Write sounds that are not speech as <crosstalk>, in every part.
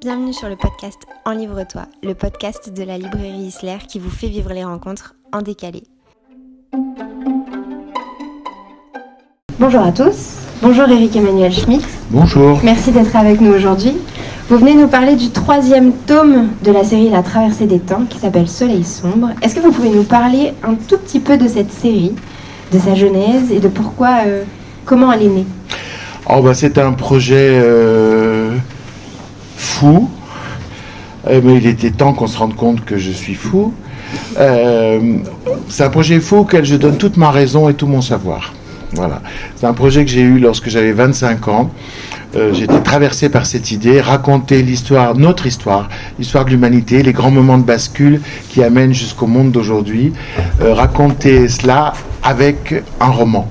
Bienvenue sur le podcast En Livre-toi, le podcast de la librairie Isler qui vous fait vivre les rencontres en décalé. Bonjour à tous, bonjour Eric Emmanuel Schmitt. Bonjour. Merci d'être avec nous aujourd'hui. Vous venez nous parler du troisième tome de la série La traversée des temps qui s'appelle Soleil sombre. Est-ce que vous pouvez nous parler un tout petit peu de cette série, de sa genèse et de pourquoi, euh, comment elle est née? Oh bah c'est un projet euh, fou, Euh, mais il était temps qu'on se rende compte que je suis fou. Euh, c'est un projet fou auquel je donne toute ma raison et tout mon savoir. Voilà. C'est un projet que j'ai eu lorsque j'avais 25 ans. Euh, J'étais traversé par cette idée, raconter l'histoire, notre histoire, l'histoire de l'humanité, les grands moments de bascule qui amènent jusqu'au monde d'aujourd'hui. Raconter cela avec un roman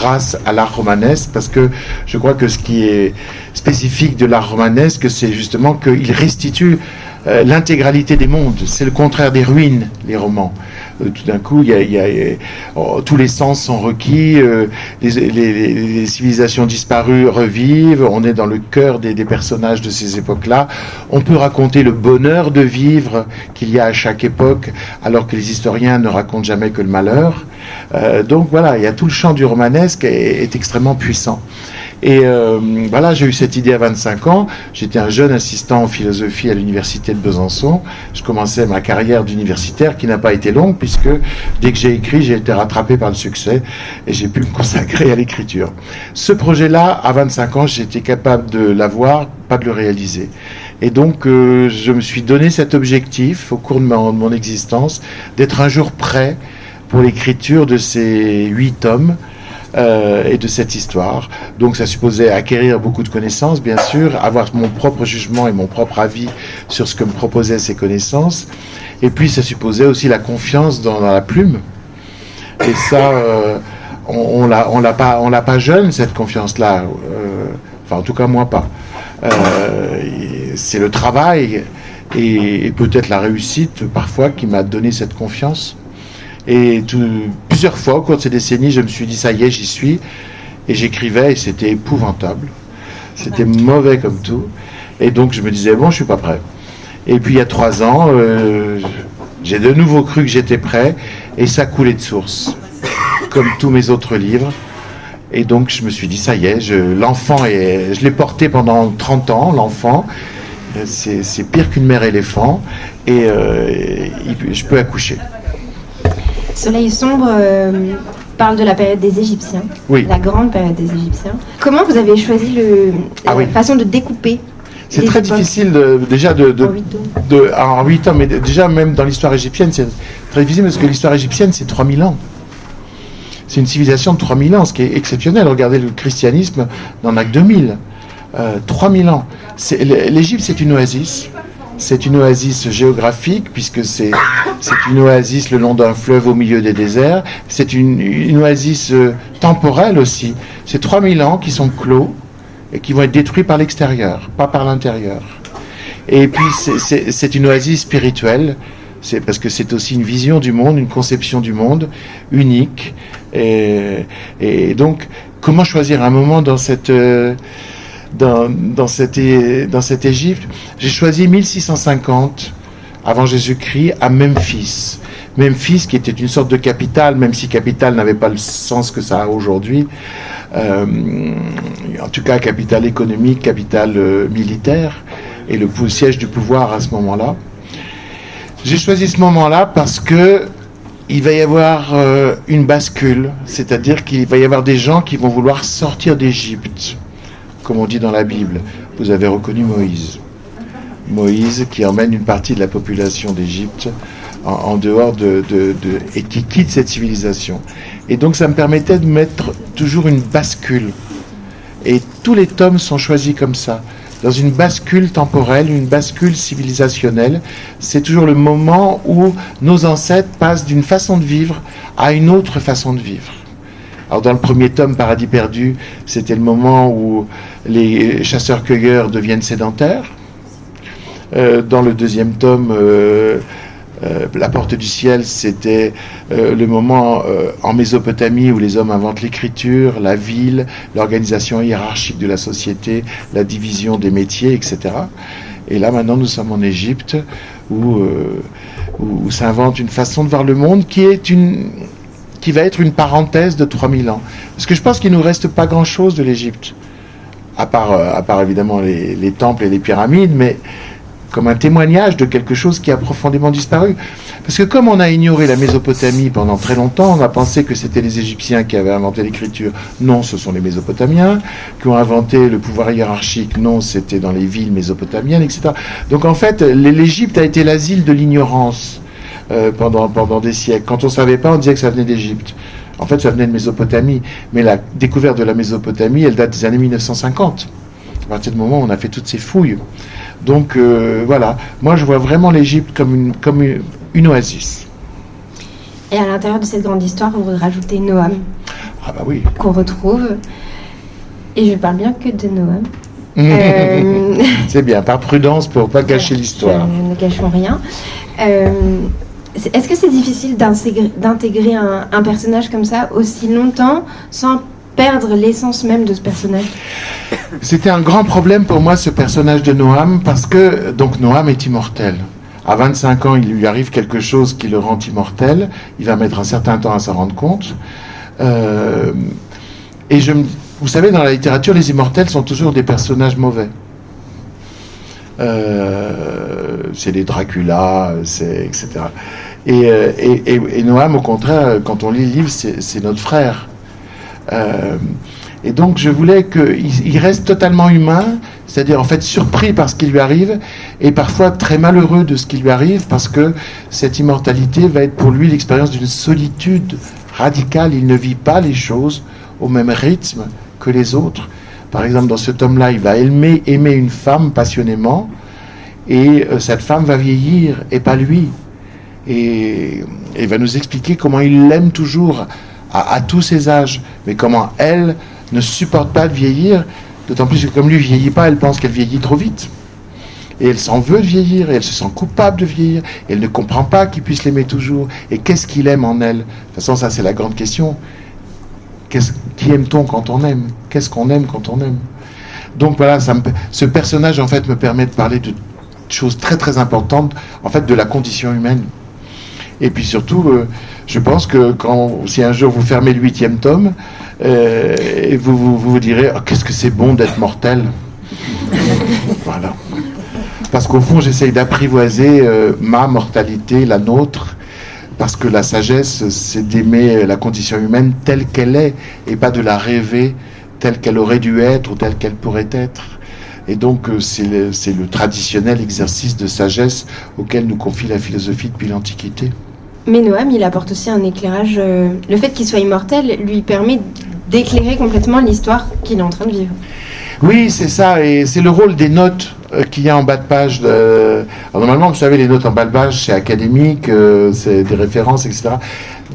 grâce à l'art romanesque, parce que je crois que ce qui est spécifique de l'art romanesque, c'est justement qu'il restitue euh, l'intégralité des mondes. C'est le contraire des ruines, les romans. Euh, tout d'un coup, y a, il y a- oh, tous les sens sont requis, euh, les, civilisations disparues revivent, on est dans le cœur des, personnages de ces époques-là. On peut raconter le bonheur de vivre qu'il y a à chaque époque, alors que les historiens ne racontent jamais que le malheur. Donc voilà, il y a tout le champ du romanesque est extrêmement puissant. Et euh, voilà, j'ai eu cette idée à 25 ans. J'étais un jeune assistant en philosophie à l'université de Besançon. Je commençais ma carrière d'universitaire qui n'a pas été longue puisque dès que j'ai écrit, j'ai été rattrapé par le succès et j'ai pu me <laughs> consacrer à l'écriture. Ce projet-là, à 25 ans, j'étais capable de l'avoir, pas de le réaliser. Et donc, euh, je me suis donné cet objectif au cours de mon, de mon existence d'être un jour prêt pour l'écriture de ces huit tomes euh, et de cette histoire. Donc ça supposait acquérir beaucoup de connaissances, bien sûr, avoir mon propre jugement et mon propre avis sur ce que me proposaient ces connaissances. Et puis ça supposait aussi la confiance dans, la plume. Et ça, euh, on, l'a, on l'a pas, pas jeune cette confiance-là. Euh, enfin, en tout cas moi pas. C'est le travail et, et peut-être la réussite parfois qui m'a donné cette confiance. Et tout- plusieurs fois au cours de ces décennies, je me suis dit ça y est, j'y suis. Et j'écrivais et c'était épouvantable. C'était mauvais comme tout. Et donc je me disais bon, je suis pas prêt. Et puis il y a trois ans, euh, j'ai de nouveau cru que j'étais prêt et ça coulait de source, <coughs> comme tous mes autres livres. Et donc je me suis dit ça y est, je, l'enfant est, je l'ai porté pendant 30 ans, l'enfant. Euh, C'est, c'est pire qu'une mère éléphant et euh, je peux accoucher. Soleil sombre euh, parle de la période des Égyptiens, Oui. la grande période des Égyptiens. Comment vous avez choisi le, Ah la oui. façon de découper C'est très époques difficile de- déjà de, de, de- en 8 ans, mais déjà même dans l'histoire égyptienne, c'est très difficile parce que l'histoire égyptienne, c'est 3000 ans. C'est une civilisation de 3000 ans, ce qui est exceptionnel. Regardez, le christianisme n'en a que 2000. Euh, 3000 ans. L'Égypte, c'est une oasis. C'est une oasis géographique, puisque c'est une oasis le long d'un fleuve au milieu des déserts. C'est une, oasis euh, temporelle aussi. C'est 3000 ans qui sont clos et qui vont être détruits par l'extérieur, pas par l'intérieur. Et puis c'est- une oasis spirituelle, c'est parce que c'est aussi une vision du monde, une conception du monde unique. Et, et donc, comment choisir un moment dans cette euh, dans, dans cette dans cette Égypte J'ai choisi 1650 avant Jésus-Christ à Memphis. Memphis, qui était une sorte de capitale, même si capitale n'avait pas le sens que ça a aujourd'hui, euh, en tout cas capitale économique, capitale euh, militaire, et le siège du pouvoir à ce moment-là. J'ai choisi ce moment-là parce que il va y avoir euh, une bascule, c'est-à-dire qu'il va y avoir des gens qui vont vouloir sortir d'Égypte, comme on dit dans la Bible. Vous avez reconnu Moïse. Moïse qui emmène une partie de la population d'Égypte en, dehors de, de- de- et qui quitte cette civilisation. Et donc ça me permettait de mettre toujours une bascule. Et tous les tomes sont choisis comme ça. Dans une bascule temporelle, une bascule civilisationnelle, c'est toujours le moment où nos ancêtres passent d'une façon de vivre à une autre façon de vivre. Alors dans le premier tome, Paradis perdu, c'était le moment où les chasseurs-cueilleurs deviennent sédentaires. Euh, dans le deuxième tome, euh, euh, la porte du ciel, c'était le moment en Mésopotamie où les hommes inventent l'écriture, la ville, l'organisation hiérarchique de la société, la division des métiers, etc. Et là, maintenant, nous sommes en Égypte où, s'invente une façon de voir le monde qui est une qui va être une parenthèse de 3000 ans. Parce que je pense qu'il ne nous reste pas grand-chose de l'Égypte, à part, à part évidemment les, les temples et les pyramides, mais comme un témoignage de quelque chose qui a profondément disparu. Parce que comme on a ignoré la Mésopotamie pendant très longtemps, on a pensé que c'était les Égyptiens qui avaient inventé l'écriture. Non, ce sont les Mésopotamiens qui ont inventé le pouvoir hiérarchique. Non, c'était dans les villes mésopotamiennes, etc. Donc en fait, l'Égypte a été l'asile de l'ignorance euh, pendant, pendant des siècles. Quand on ne savait pas, on disait que ça venait d'Égypte. En fait, ça venait de Mésopotamie. Mais la découverte de la Mésopotamie, elle date des années 1950. À partir du moment où on a fait toutes ces fouilles. Donc euh, voilà, moi je vois vraiment l'Égypte comme une, comme une, oasis. Et à l'intérieur de cette grande histoire, vous rajoutez Noam. Ah bah oui. Qu'on retrouve. Et je parle bien que de Noam. <laughs> Euh, <laughs> C'est bien, par prudence pour pas gâcher l'histoire. Ne gâchons rien. Euh, est-ce que c'est difficile d'intégrer un, personnage comme ça aussi longtemps sans perdre l'essence même de ce personnage? C'était un grand problème pour moi, ce personnage de Noam, parce que donc Noam est immortel. À 25 ans, il lui arrive quelque chose qui le rend immortel. Il va mettre un certain temps à s'en rendre compte. Euh, et je vous savez, dans la littérature, les immortels sont toujours des personnages mauvais. Euh, c'est des Dracula, c'est etc. Euh, et, et, Noam, au contraire, quand on lit le livre, c'est notre frère. Euh, et donc je voulais qu'il reste totalement humain, c'est-à-dire en fait surpris par ce qui lui arrive et parfois très malheureux de ce qui lui arrive parce que cette immortalité va être pour lui l'expérience d'une solitude radicale. Il ne vit pas les choses au même rythme que les autres. Par exemple, dans ce tome-là, il va aimer, aimer une femme passionnément et euh, cette femme va vieillir et pas lui. Et il va nous expliquer comment il l'aime toujours à, tous ses âges, mais comment elle ne supporte pas de vieillir, d'autant plus que comme lui vieillit pas, elle pense qu'elle vieillit trop vite. Et elle s'en veut de vieillir, et elle se sent coupable de vieillir, et elle ne comprend pas qu'il puisse l'aimer toujours. Et qu'est-ce qu'il aime en elle? De toute façon, ça c'est la grande question. qui aime-t-on quand on aime? Qu'est-ce qu'on aime quand on aime? Donc voilà, ça ce personnage en fait me permet de parler de choses très très importantes, en fait de la condition humaine. Et puis surtout, euh, je pense que quand, si un jour vous fermez le huitième tome, euh, et vous, vous, vous direz oh, qu'est-ce que c'est bon d'être mortel. <laughs> voilà. Parce qu'au fond, j'essaye d'apprivoiser euh, ma mortalité, la nôtre, parce que la sagesse, c'est d'aimer la condition humaine telle qu'elle est, et pas de la rêver telle qu'elle aurait dû être ou telle qu'elle pourrait être. Et donc, euh, c'est le, le traditionnel exercice de sagesse auquel nous confie la philosophie depuis l'Antiquité. Mais Noam, il apporte aussi un éclairage. Euh, le fait qu'il soit immortel lui permet d'éclairer complètement l'histoire qu'il est en train de vivre. Oui, c'est ça, et c'est le rôle des notes euh, qu'il y a en bas de page. normalement, vous savez, les notes en bas de page, c'est académique, c'est des références, etc.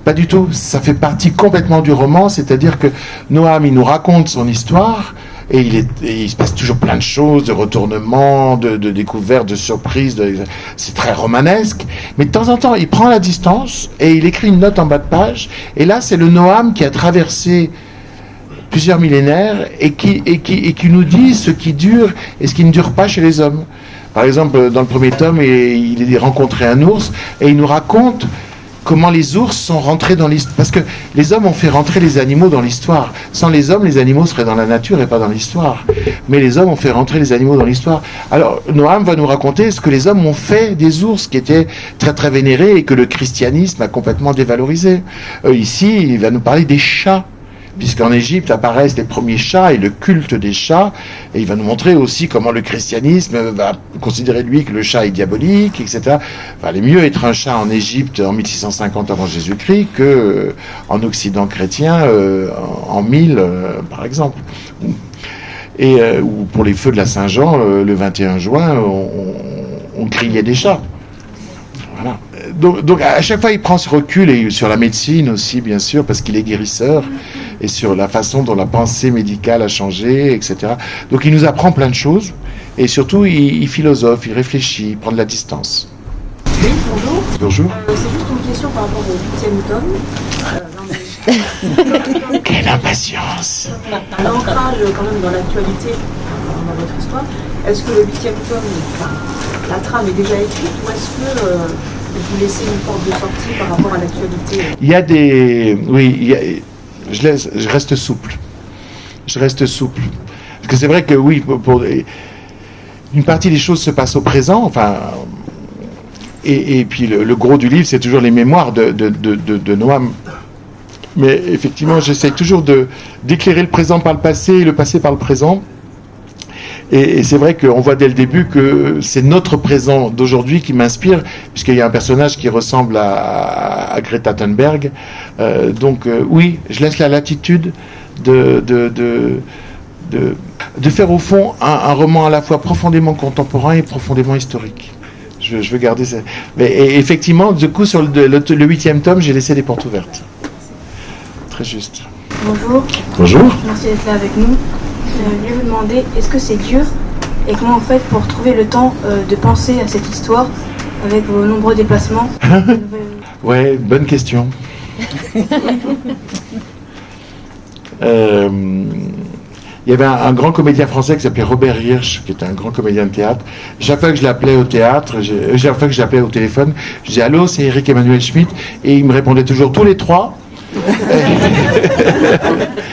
Pas du tout. Ça fait partie complètement du roman, c'est-à-dire que Noam, il nous raconte son histoire, et il, se passe toujours plein de choses, de retournements, de, découvertes, de surprises. c'est très romanesque. Mais de temps en temps, il prend la distance et il écrit une note en bas de page. Et là, c'est le Noam qui a traversé plusieurs millénaires et qui, nous dit ce qui dure et ce qui ne dure pas chez les hommes. Par exemple, dans le premier tome, il a rencontré un ours et il nous raconte comment les ours sont rentrés dans l'histoire. Parce que les hommes ont fait rentrer les animaux dans l'histoire. Sans les hommes, les animaux seraient dans la nature et pas dans l'histoire. Mais les hommes ont fait rentrer les animaux dans l'histoire. Alors, Noam va nous raconter ce que les hommes ont fait des ours qui étaient très très vénérés et que le christianisme a complètement dévalorisé. Euh, ici, il va nous parler des chats puisqu'en Égypte apparaissent les premiers chats et le culte des chats, et il va nous montrer aussi comment le christianisme va considérer lui que le chat est diabolique, etc. Est mieux être un chat en Égypte en 1650 avant Jésus-Christ que euh, en Occident chrétien euh, en 1000, euh, par exemple. Et ou pour les feux de la Saint-Jean, le 21 juin, on criait des chats donc, à chaque fois, il prend ce recul et sur la médecine aussi, bien sûr, parce qu'il est guérisseur, et sur la façon dont la pensée médicale a changé, etc. Donc il nous apprend plein de choses, et surtout, il, philosophe, il réfléchit, il prend de la distance. Oui, bonjour. Bonjour. Euh, c'est juste une question par rapport au huitième tome. <laughs> Quelle impatience Un ancrage quand même dans l'actualité, dans votre histoire. Est-ce que le huitième tome, la trame est déjà écrite ou est-ce que euh, vous laissez une porte de sortie par rapport à l'actualité Il y a des... Oui. Je, laisse... je reste souple. Je reste souple. Parce que c'est vrai que oui, une partie des choses se passe au présent, enfin... Et, puis le, gros du livre, c'est toujours les mémoires de, de Noam. Mais effectivement, j'essaie toujours d'éclairer le présent par le passé et le passé par le présent. Et, et c'est vrai qu'on voit dès le début que c'est notre présent d'aujourd'hui qui m'inspire, puisqu'il y a un personnage qui ressemble à, à Greta Thunberg. Euh, donc euh, oui, je laisse la latitude de, de, de, de, de faire au fond un, un, roman à la fois profondément contemporain et profondément historique. Je, je veux garder ça. Mais et effectivement, du coup, sur le, le, le huitième tome, j'ai laissé des portes ouvertes. Très juste. Bonjour. Bonjour. Merci d'être là avec nous. Je voulais vous demander, est-ce que c'est dur et comment vous faites pour trouver le temps euh, de penser à cette histoire avec vos nombreux déplacements <laughs> Ouais, bonne question. <laughs> euh, il y avait un, un, grand comédien français qui s'appelait Robert Hirsch, qui était un grand comédien de théâtre. Chaque fois que je l'appelais au théâtre, chaque fois que je l'appelais au téléphone, je disais Allô, c'est Eric Emmanuel Schmitt, et il me répondait toujours tous les trois. <laughs>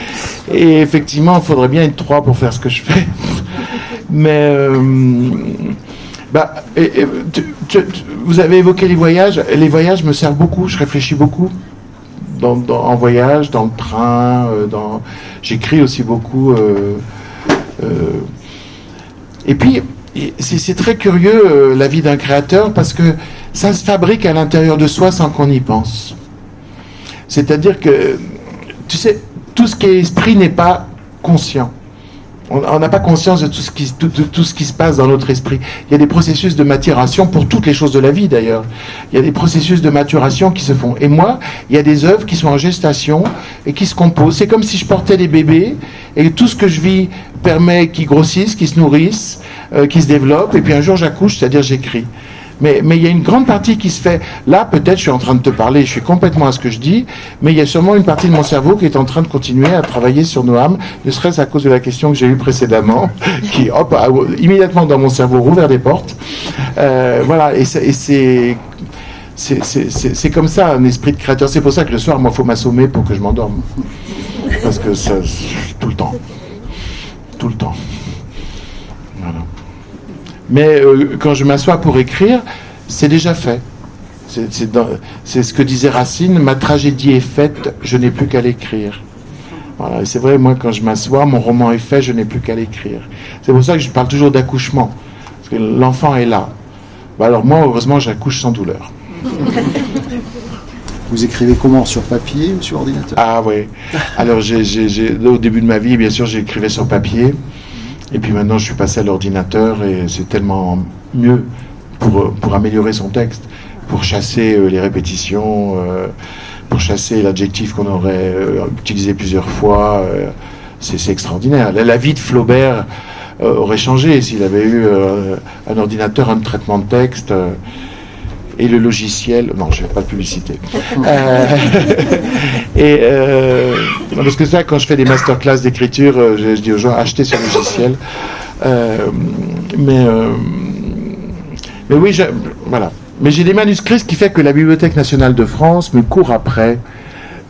et effectivement, il faudrait bien être trois pour faire ce que je fais. <laughs> Mais euh, bah, et, et, tu, tu, vous avez évoqué les voyages. Les voyages me servent beaucoup. Je réfléchis beaucoup. Dans, dans, en voyage, dans le train, euh, dans... j'écris aussi beaucoup. Euh, euh... et puis, c'est très curieux euh, la vie d'un créateur parce que ça se fabrique à l'intérieur de soi sans qu'on y pense. C'est-à-dire que, tu sais, tout ce qui est esprit n'est pas conscient. On n'a pas conscience de tout ce, qui, se passe dans notre esprit. Il y a des processus de maturation pour toutes les choses de la vie d'ailleurs. Il y a des processus de maturation qui se font. Et moi, il y a des œuvres qui sont en gestation et qui se composent. C'est comme si je portais des bébés et tout ce que je vis permet qu'ils grossissent, qu'ils se nourrissent, euh, qu'ils se développent. Et puis un jour j'accouche, c'est-à-dire j'écris. Mais, il y a une grande partie qui se fait. Là, peut-être, je suis en train de te parler, je suis complètement à ce que je dis, mais il y a sûrement une partie de mon cerveau qui est en train de continuer à travailler sur âmes, ne serait-ce à cause de la question que j'ai eue précédemment, <laughs> qui, hop, a, immédiatement dans mon cerveau, rouvert des portes. Euh, voilà, et c'est. C'est comme ça, un esprit de créateur. C'est pour ça que le soir, moi, il faut m'assommer pour que je m'endorme. Parce que ça, tout le temps. Tout le temps. Mais euh, quand je m'assois pour écrire, c'est déjà fait. C'est ce que disait Racine, ma tragédie est faite, je n'ai plus qu'à l'écrire. Voilà, c'est vrai, moi, quand je m'assois, mon roman est fait, je n'ai plus qu'à l'écrire. C'est pour ça que je parle toujours d'accouchement, parce que l'enfant est là. Bah alors moi, heureusement, j'accouche sans douleur. <laughs> Vous écrivez comment? Sur papier ou sur ordinateur? Ah oui. Alors, j ai, j ai, au début de ma vie, bien sûr, j'écrivais sur papier. Et puis maintenant, je suis passé à l'ordinateur et c'est tellement mieux pour, pour améliorer son texte, pour chasser euh, les répétitions, euh, pour chasser l'adjectif qu'on aurait euh, utilisé plusieurs fois. C'est extraordinaire. La, la, vie de Flaubert aurait changé s'il avait eu un ordinateur, un traitement de texte et le logiciel. Non, je ne vais pas de publicité. <laughs> euh, et euh, parce que ça, quand je fais des masterclass d'écriture, euh, je, je, dis aux gens achetez ce logiciel. Euh, mais mais oui, je, voilà. Mais j'ai des manuscrits, ce qui fait que la Bibliothèque nationale de France me court après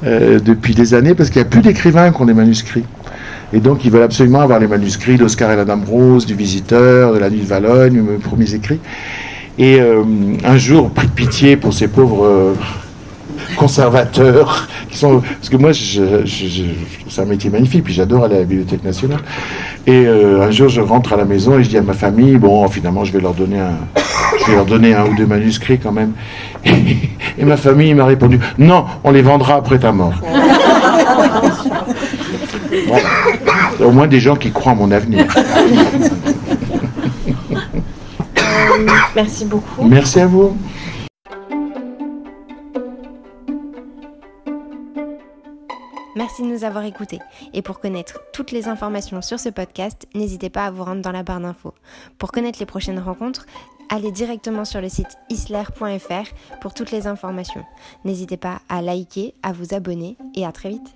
depuis des années parce qu'il n'y a plus d'écrivains qui ont des manuscrits. Et donc, ils veulent absolument avoir les manuscrits d'Oscar et la Dame Rose, du Visiteur, de la Nuit de Valogne, mes premiers écrits. Et euh, un jour, pris de pitié pour ces pauvres euh, conservateurs, parce que moi, je, c'est un métier magnifique, puis j'adore aller à la Bibliothèque nationale. Et euh, un jour, je rentre à la maison et je dis à ma famille, bon, finalement, je vais leur donner un, je vais leur donner un ou deux manuscrits quand même. Et, ma famille m'a répondu, non, on les vendra après ta mort. Au moins des gens qui croient en mon avenir. Merci beaucoup. Merci à vous. Merci de nous avoir écoutés. Et pour connaître toutes les informations sur ce podcast, n'hésitez pas à vous rendre dans la barre d'infos. Pour connaître les prochaines rencontres, allez directement sur le site isler.fr pour toutes les informations. N'hésitez pas à liker, à vous abonner et à très vite.